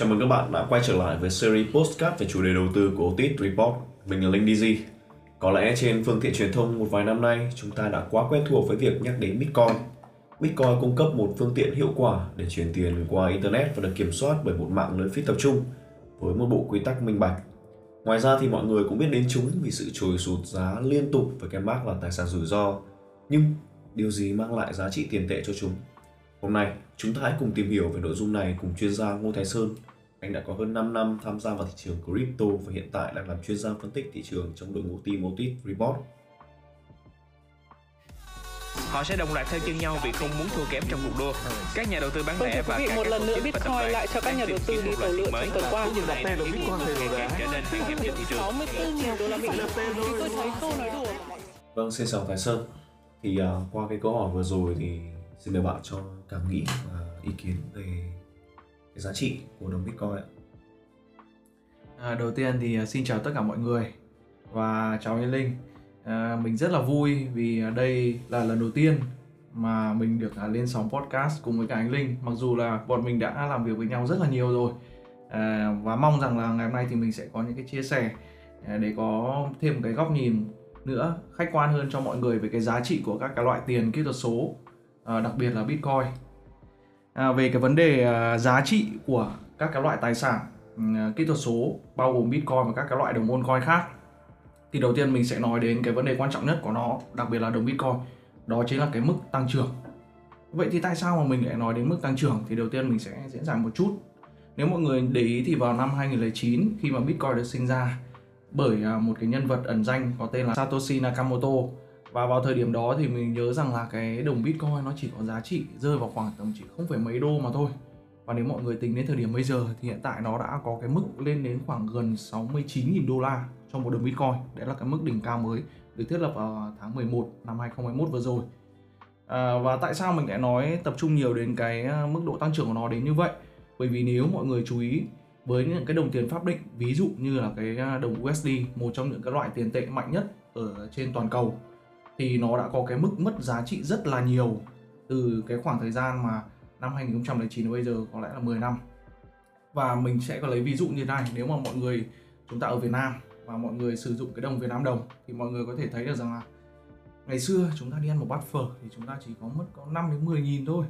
Chào mừng các bạn đã quay trở lại với series postcard về chủ đề đầu tư của Otis Report. Mình là Linh DZ. Có lẽ trên phương tiện truyền thông một vài năm nay, chúng ta đã quá quen thuộc với việc nhắc đến Bitcoin. Bitcoin cung cấp một phương tiện hiệu quả để chuyển tiền qua Internet và được kiểm soát bởi một mạng lưới phi tập trung với một bộ quy tắc minh bạch. Ngoài ra thì mọi người cũng biết đến chúng vì sự trồi sụt giá liên tục với cái mác là tài sản rủi ro. Nhưng điều gì mang lại giá trị tiền tệ cho chúng? Hôm nay, chúng ta hãy cùng tìm hiểu về nội dung này cùng chuyên gia Ngô Thái Sơn. Anh đã có hơn 5 năm tham gia vào thị trường crypto và hiện tại đang làm chuyên gia phân tích thị trường trong đội ngũ team Otis Report. Họ sẽ đồng loạt theo chân nhau vì không muốn thua kém trong cuộc đua. Các nhà đầu tư bán Vâng lẻ và cả một các lần nữa Bitcoin lại cho các nhà đầu tư đi tàu lượn mới trong tuần qua. và này Tên là Bitcoin trở nên khan hiếm trên thị trường. 64.000 đô la Mỹ. Tôi thấy câu nói đùa. Vâng, xin chào Thái Sơn. Thì à, qua cái câu hỏi vừa rồi thì xin mời bạn cho cảm nghĩ và ý kiến về cái giá trị của đồng Bitcoin ạ. À, đầu tiên thì à, xin chào tất cả mọi người và chào anh Linh. À, mình rất là vui vì à, đây là lần đầu tiên mà mình được à, lên sóng podcast cùng với cả anh Linh. Mặc dù là bọn mình đã làm việc với nhau rất là nhiều rồi à, và mong rằng là ngày hôm nay thì mình sẽ có những cái chia sẻ để có thêm một cái góc nhìn nữa khách quan hơn cho mọi người về cái giá trị của các cái loại tiền kỹ thuật số, à, đặc biệt là Bitcoin. À, về cái vấn đề à, giá trị của các cái loại tài sản ừ, à, kỹ thuật số bao gồm Bitcoin và các cái loại đồng môn coin khác thì đầu tiên mình sẽ nói đến cái vấn đề quan trọng nhất của nó đặc biệt là đồng Bitcoin đó chính là cái mức tăng trưởng. Vậy thì tại sao mà mình lại nói đến mức tăng trưởng? Thì đầu tiên mình sẽ diễn giải một chút. Nếu mọi người để ý thì vào năm 2009 khi mà Bitcoin được sinh ra bởi à, một cái nhân vật ẩn danh có tên là Satoshi Nakamoto và vào thời điểm đó thì mình nhớ rằng là cái đồng Bitcoin nó chỉ có giá trị rơi vào khoảng tầm chỉ không phải mấy đô mà thôi và nếu mọi người tính đến thời điểm bây giờ thì hiện tại nó đã có cái mức lên đến khoảng gần 69.000 đô la cho một đồng Bitcoin. Đấy là cái mức đỉnh cao mới được thiết lập vào tháng 11 năm 2021 vừa rồi. À, và tại sao mình lại nói tập trung nhiều đến cái à, mức độ tăng trưởng của nó đến như vậy? Bởi vì nếu mọi người chú ý với những cái đồng tiền pháp định, ví dụ như là cái à, đồng USD, một trong những cái loại tiền tệ mạnh nhất ở trên toàn cầu thì nó đã có cái mức mất giá trị rất là nhiều từ cái khoảng thời gian mà năm 2009 đến bây giờ, có lẽ là 10 năm. Và mình sẽ có lấy ví dụ như này, nếu mà mọi người, chúng ta ở Việt Nam và mọi người sử dụng cái đồng Việt Nam đồng, thì mọi người có thể thấy được rằng là ngày xưa chúng ta đi ăn một bát phở thì chúng ta chỉ có mất có 5 đến 10 nghìn thôi.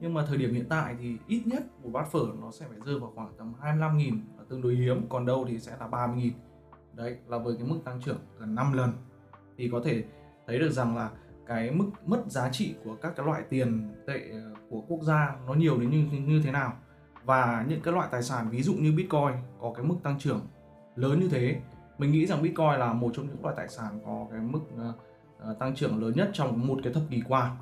Nhưng mà thời điểm hiện tại thì ít nhất một bát phở nó sẽ phải rơi vào khoảng tầm 25 nghìn là tương đối hiếm, còn đâu thì sẽ là 30 nghìn. Đấy, là với cái mức tăng trưởng gần 5 lần. Thì có thể thấy được rằng là cái mức mất giá trị của các cái loại tiền tệ ờ, của quốc gia nó nhiều đến như như thế nào. Và những cái loại tài sản, ví dụ như Bitcoin có cái mức tăng trưởng lớn như thế, mình nghĩ rằng Bitcoin là một trong những loại tài sản có cái mức ờ, ờ, tăng trưởng lớn nhất trong một cái thập kỷ qua.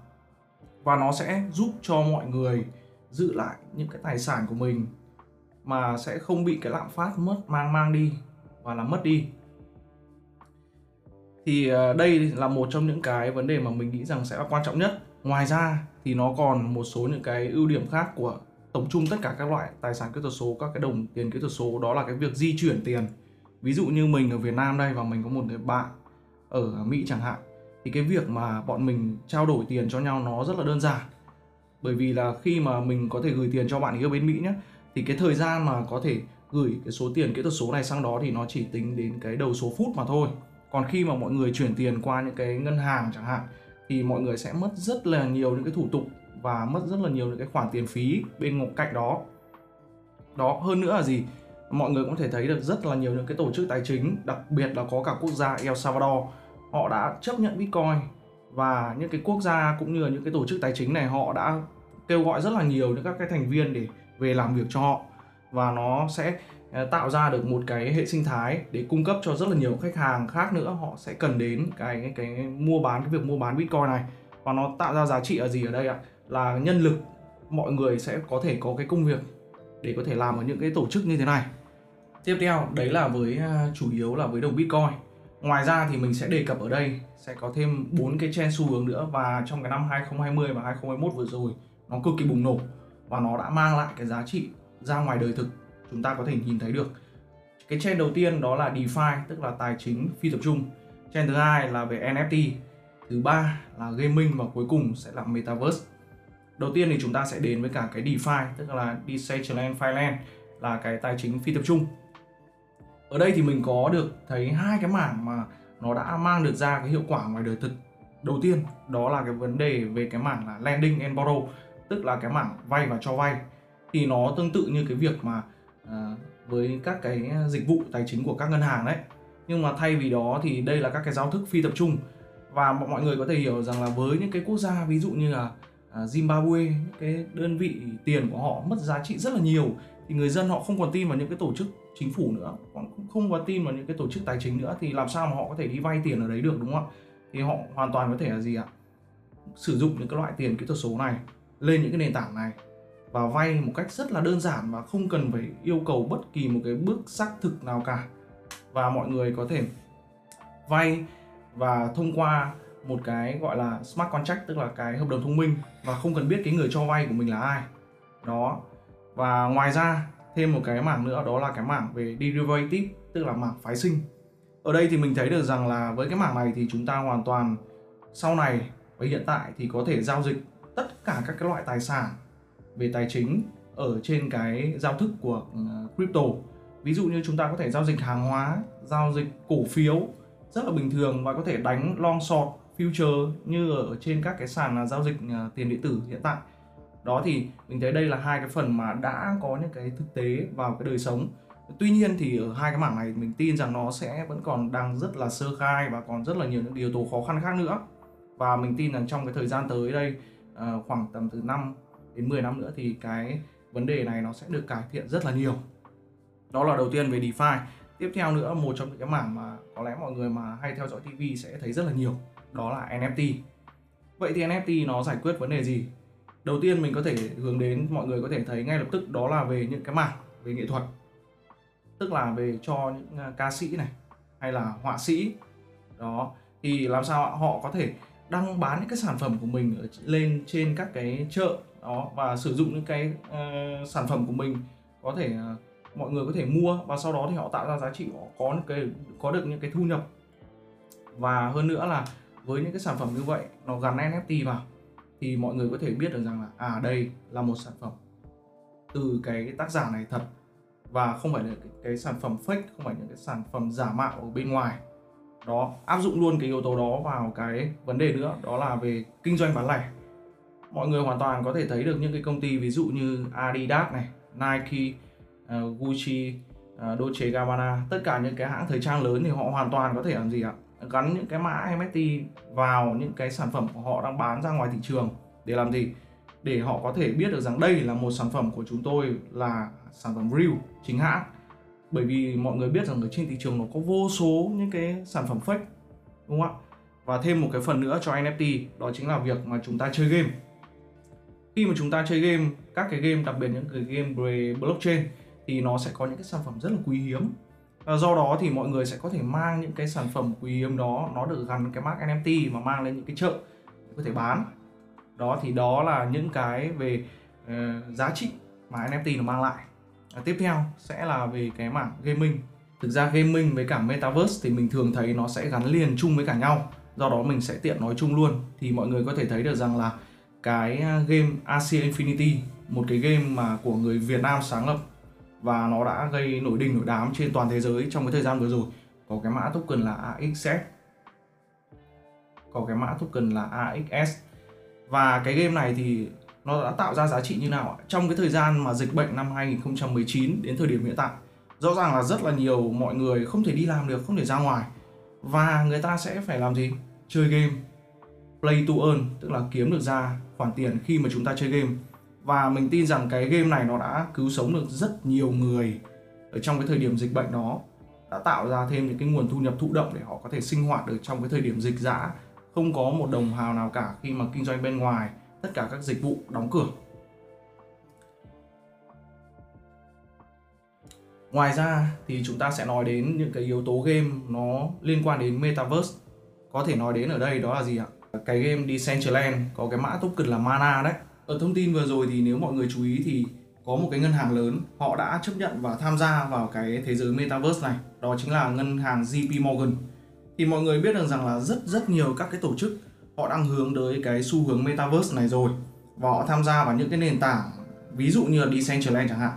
Và nó sẽ giúp cho mọi người giữ lại những cái tài sản của mình, mà sẽ không bị cái lạm phát mất, mang mang đi và làm mất đi thì ờ, đây là một trong những cái vấn đề mà mình nghĩ rằng sẽ là quan trọng nhất. Ngoài ra thì nó còn một số những cái ưu điểm khác của tổng chung tất cả các loại tài sản kỹ thuật số, các cái đồng tiền kỹ thuật số, đó là cái việc di chuyển tiền. Ví dụ như mình ở Việt Nam đây và mình có một người bạn ở Mỹ chẳng hạn, thì cái việc mà bọn mình trao đổi tiền cho nhau nó rất là đơn giản. Bởi vì là khi mà mình có thể gửi tiền cho bạn ấy ở bên Mỹ nhé thì cái thời gian mà có thể gửi cái số tiền kỹ thuật số này sang đó thì nó chỉ tính đến cái đầu số phút mà thôi còn khi mà mọi người chuyển tiền qua những cái ngân hàng chẳng hạn, thì mọi người sẽ mất rất là nhiều những cái thủ tục và mất rất là nhiều những cái khoản tiền phí bên ngộ cạnh đó. Đó, hơn nữa là gì? Mọi người cũng thể thấy được rất là nhiều những cái tổ chức tài chính, đặc biệt là có cả quốc gia El Salvador, họ đã chấp nhận Bitcoin. Và những cái quốc gia cũng như là những cái tổ chức tài chính này, họ đã kêu gọi rất là nhiều những các cái thành viên để về làm việc cho họ. Và nó sẽ Ờ, tạo ra được một cái hệ sinh thái để cung cấp cho rất là nhiều khách hàng khác nữa. Họ sẽ cần đến cái cái mua bán, cái việc mua bán Bitcoin này. Và nó tạo ra giá trị ở gì ở đây ạ? Là nhân lực, mọi người sẽ có thể có cái công việc để có thể làm ở những cái tổ chức như thế này. Tiếp theo, đấy là với à, chủ yếu là với đồng Bitcoin. Ngoài ra thì mình sẽ đề cập ở đây, sẽ có thêm bốn cái trend xu hướng nữa. Và trong cái năm 2020 và 2021 vừa rồi, nó cực kỳ bùng nổ. Và nó đã mang lại cái giá trị ra ngoài đời thực chúng ta có thể nhìn thấy được. Cái trend đầu tiên đó là DeFi, tức là tài chính phi tập trung. Trend thứ hai là về NFT thứ ba là gaming và cuối cùng sẽ là metaverse. Đầu tiên thì chúng ta sẽ đến với cả cái DeFi, tức là decentralized Finance, là cái tài chính phi tập trung. Ở đây thì mình có được thấy hai cái mảng mà nó đã mang được ra cái hiệu quả ngoài đời thực. Đầu tiên, đó là cái vấn đề về cái mảng là lending and borrow, tức là cái mảng vay và cho vay. Thì nó tương tự như cái việc mà à, với các cái ờ, dịch vụ tài chính của các ngân hàng đấy. Nhưng mà thay vì đó thì đây là các cái giao thức phi tập trung. Và mọi người có thể hiểu rằng là với những cái quốc gia ví dụ như là ờ, Zimbabwe những cái đơn vị tiền của họ mất giá trị rất là nhiều thì người dân họ không còn tin vào những cái tổ chức chính phủ nữa cũng không còn tin vào những cái tổ chức tài chính nữa thì làm sao mà họ có thể đi vay tiền ở đấy được đúng không ạ? Thì họ hoàn toàn có thể là gì ạ? Sử dụng những cái loại tiền kỹ thuật số này lên những cái nền tảng này và vay một cách rất là đơn giản và không cần phải yêu cầu bất kỳ một cái bước xác thực nào cả. Và mọi người có thể vay và thông qua một cái gọi là smart contract, tức là cái hợp đồng thông minh và không cần biết cái người cho vay của mình là ai. Đó. Và ngoài ra, thêm một cái mảng nữa, đó là cái mảng về derivative, tức là mảng phái sinh. Ở đây thì mình thấy được rằng là với cái mảng này thì chúng ta hoàn toàn, sau này và hiện tại thì có thể giao dịch tất cả các cái loại tài sản về tài chính ở trên cái giao thức của ừ, crypto. Ví dụ như chúng ta có thể giao dịch hàng hóa, giao dịch cổ phiếu, rất là bình thường và có thể đánh long short future như ở trên các cái sàn à, giao dịch à, tiền điện tử hiện tại. Đó thì mình thấy đây là hai cái phần mà đã có những cái thực tế vào cái đời sống. Tuy nhiên thì ở hai cái mảng này mình tin rằng nó sẽ vẫn còn đang rất là sơ khai và còn rất là nhiều những yếu tố khó khăn khác nữa. Và mình tin rằng trong cái thời gian tới đây ờ, khoảng tầm từ 5 đến 10 năm nữa thì cái vấn đề này nó sẽ được cải thiện rất là nhiều. Đó là đầu tiên về DeFi. Tiếp theo nữa, một trong những cái mảng mà có lẽ mọi người mà hay theo dõi TV sẽ thấy rất là nhiều, đó là NFT vậy thì NFT nó giải quyết vấn đề gì? Đầu tiên mình có thể hướng đến, mọi người có thể thấy ngay lập tức, đó là về những cái mảng về nghệ thuật. Tức là về cho những à, ca sĩ này, hay là họa sĩ. Đó, thì làm sao họ có thể đăng bán những cái sản phẩm của mình ở lên trên các cái chợ đó và sử dụng những cái uh, sản phẩm của mình có thể uh, mọi người có thể mua và sau đó thì họ tạo ra giá trị họ có những cái có được những cái thu nhập. Và hơn nữa là với những cái sản phẩm như vậy nó gắn NFT vào thì mọi người có thể biết được rằng là à đây là một sản phẩm từ cái tác giả này thật. Và không phải là cái, cái sản phẩm fake không phải những cái sản phẩm giả mạo ở bên ngoài. Đó áp dụng luôn cái yếu tố đó vào cái vấn đề nữa đó là về kinh doanh bán lẻ mọi người hoàn toàn có thể thấy được những cái công ty ví dụ như Adidas này Nike uh, Gucci uh, Dolce Gabbana tất cả những cái hãng thời trang lớn thì họ hoàn toàn có thể làm gì ạ? Gắn những cái mã NFT vào những cái sản phẩm của họ đang bán ra ngoài thị trường để làm gì? Để họ có thể biết được rằng đây là một sản phẩm của chúng tôi là sản phẩm real chính hãng. Bởi vì mọi người biết rằng ở trên thị trường nó có vô số những cái sản phẩm fake đúng không ạ? Và thêm một cái phần nữa cho NFT đó chính là việc mà chúng ta chơi game khi mà chúng ta chơi game các cái game đặc biệt những cái game về blockchain thì nó sẽ có những cái sản phẩm rất là quý hiếm. Và do đó thì mọi người sẽ có thể mang những cái sản phẩm quý hiếm đó nó được gắn cái mác NFT mà mang lên những cái chợ để có thể bán. Đó thì đó là những cái về uh, giá trị mà NFT nó mang lại. À, tiếp theo sẽ là về cái mảng gaming. Thực ra gaming với cả metaverse thì mình thường thấy nó sẽ gắn liền chung với cả nhau. Do đó mình sẽ tiện nói chung luôn. Thì mọi người có thể thấy được rằng là cái game Asia Infinity, một cái game mà của người Việt Nam sáng lập. Và nó đã gây nổi đình nổi đám trên toàn thế giới trong cái thời gian vừa rồi. Có cái mã token là AXS có cái mã token là AXS và cái game này thì nó đã tạo ra giá trị như nào trong cái thời gian mà dịch bệnh năm 2019 đến thời điểm hiện tại, rõ ràng là rất là nhiều mọi người không thể đi làm được, không thể ra ngoài. Và người ta sẽ phải làm gì? Chơi game, play to earn, tức là kiếm được ra khoản tiền khi mà chúng ta chơi game. Và mình tin rằng cái game này nó đã cứu sống được rất nhiều người ở trong cái thời điểm dịch bệnh đó. Đã tạo ra thêm những cái nguồn thu nhập thụ động để họ có thể sinh hoạt được trong cái thời điểm dịch dã không có một đồng hào nào cả khi mà kinh doanh bên ngoài, tất cả các dịch vụ đóng cửa. Ngoài ra thì chúng ta sẽ nói đến những cái yếu tố game nó liên quan đến metaverse. Có thể nói đến ở đây đó là gì ạ? Cái game Decentraland có cái mã token là mana đấy. Ở thông tin vừa rồi thì nếu mọi người chú ý thì có một cái ngân hàng lớn, họ đã chấp nhận và tham gia vào cái thế giới metaverse này. Đó chính là ngân hàng JP Morgan. Thì mọi người biết được rằng là rất rất nhiều các cái tổ chức, họ đang hướng tới cái xu hướng metaverse này rồi. Và họ tham gia vào những cái nền tảng, ví dụ như là Decentraland chẳng hạn.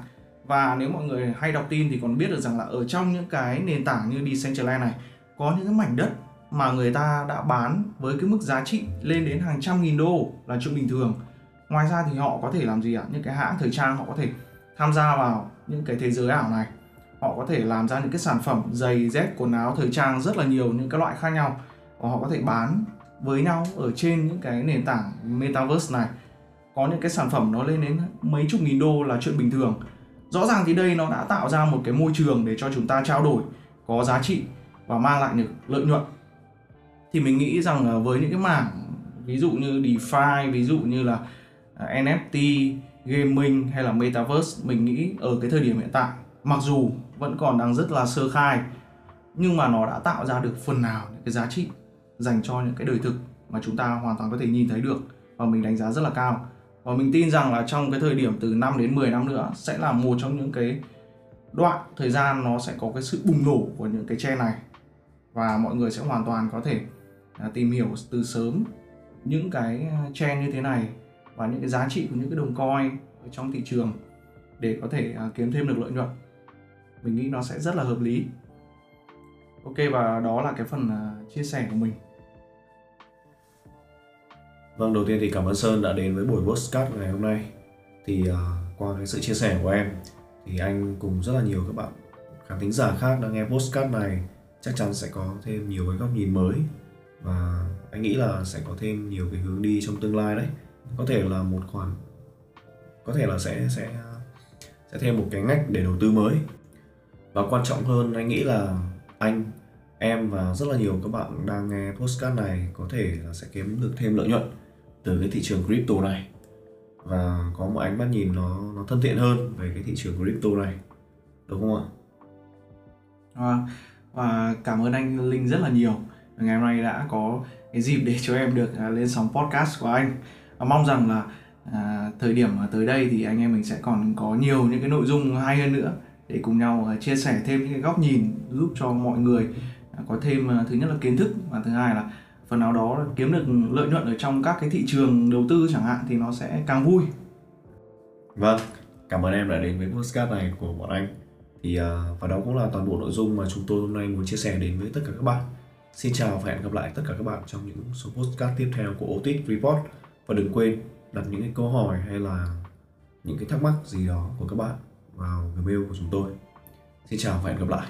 Và nếu mọi người hay đọc tin thì còn biết được rằng là ở trong những cái nền tảng như Decentraland này, có những cái mảnh đất mà người ta đã bán với cái mức giá trị lên đến hàng trăm nghìn đô là chuyện bình thường. Ngoài ra thì họ có thể làm gì ạ? Những cái hãng thời trang họ có thể tham gia vào những cái thế giới ảo này. Họ có thể làm ra những cái sản phẩm giày, dép, quần áo thời trang rất là nhiều, những cái loại khác nhau. Và họ có thể bán với nhau ở trên những cái nền tảng metaverse này. Có những cái sản phẩm nó lên đến mấy chục nghìn đô là chuyện bình thường. Rõ ràng thì đây nó đã tạo ra một cái môi trường để cho chúng ta trao đổi, có giá trị và mang lại được lợi nhuận thì mình nghĩ rằng với những cái mảng, ví dụ như DeFi, ví dụ như là à, NFT gaming hay là metaverse, mình nghĩ ở cái thời điểm hiện tại, mặc dù vẫn còn đang rất là sơ khai, nhưng mà nó đã tạo ra được phần nào những cái giá trị dành cho những cái đời thực mà chúng ta hoàn toàn có thể nhìn thấy được và mình đánh giá rất là cao. Và mình tin rằng là trong cái thời điểm từ 5 đến 10 năm nữa sẽ là một trong những cái đoạn thời gian nó sẽ có cái sự bùng nổ của những cái trend này và mọi người sẽ hoàn toàn có thể À, tìm hiểu từ sớm những cái à, trend như thế này và những cái giá trị của những cái đồng coin ở trong thị trường để có thể à, kiếm thêm được lợi nhuận. Mình nghĩ nó sẽ rất là hợp lý. Ok và đó là cái phần chia sẻ của mình. Vâng, đầu tiên thì cảm ơn Sơn đã đến với buổi postcard ngày hôm nay. Thì uh, qua cái sự chia sẻ của em thì anh cùng rất là nhiều các bạn khán thính giả khác đang nghe postcard này. Chắc chắn sẽ có thêm nhiều cái góc nhìn mới và anh nghĩ là sẽ có thêm nhiều cái hướng đi trong tương lai đấy. Có thể là một khoản có thể là sẽ sẽ sẽ thêm một cái ngách để đầu tư mới. Và quan trọng hơn anh nghĩ là anh em và rất là nhiều các bạn đang nghe postcard này có thể là sẽ kiếm được thêm lợi nhuận từ cái thị trường crypto này và có một ánh mắt nhìn nó nó thân thiện hơn về cái thị trường crypto này đúng không ạ? à, và cảm ơn anh Linh rất là nhiều ngày hôm nay đã có cái dịp để cho em được à, lên sóng podcast của anh. Và mong rằng là à, thời điểm tới đây thì anh em mình sẽ còn có nhiều những cái nội dung hay hơn nữa để cùng nhau à, chia sẻ thêm những cái góc nhìn giúp cho mọi người à, có thêm thứ nhất là kiến thức và thứ hai là phần nào đó kiếm được lợi nhuận ở trong các cái thị trường đầu tư chẳng hạn thì nó sẽ càng vui. Vâng, cảm ơn em đã đến với podcast này của bọn anh. Thì uh, và đó cũng là toàn bộ nội dung mà chúng tôi hôm nay muốn chia sẻ đến với tất cả các bạn. Xin chào và hẹn gặp lại tất cả các bạn trong những số podcast tiếp theo của Otis Report. Và đừng quên đặt những cái câu hỏi hay là những cái thắc mắc gì đó của các bạn vào gmail của chúng tôi. Xin chào và hẹn gặp lại.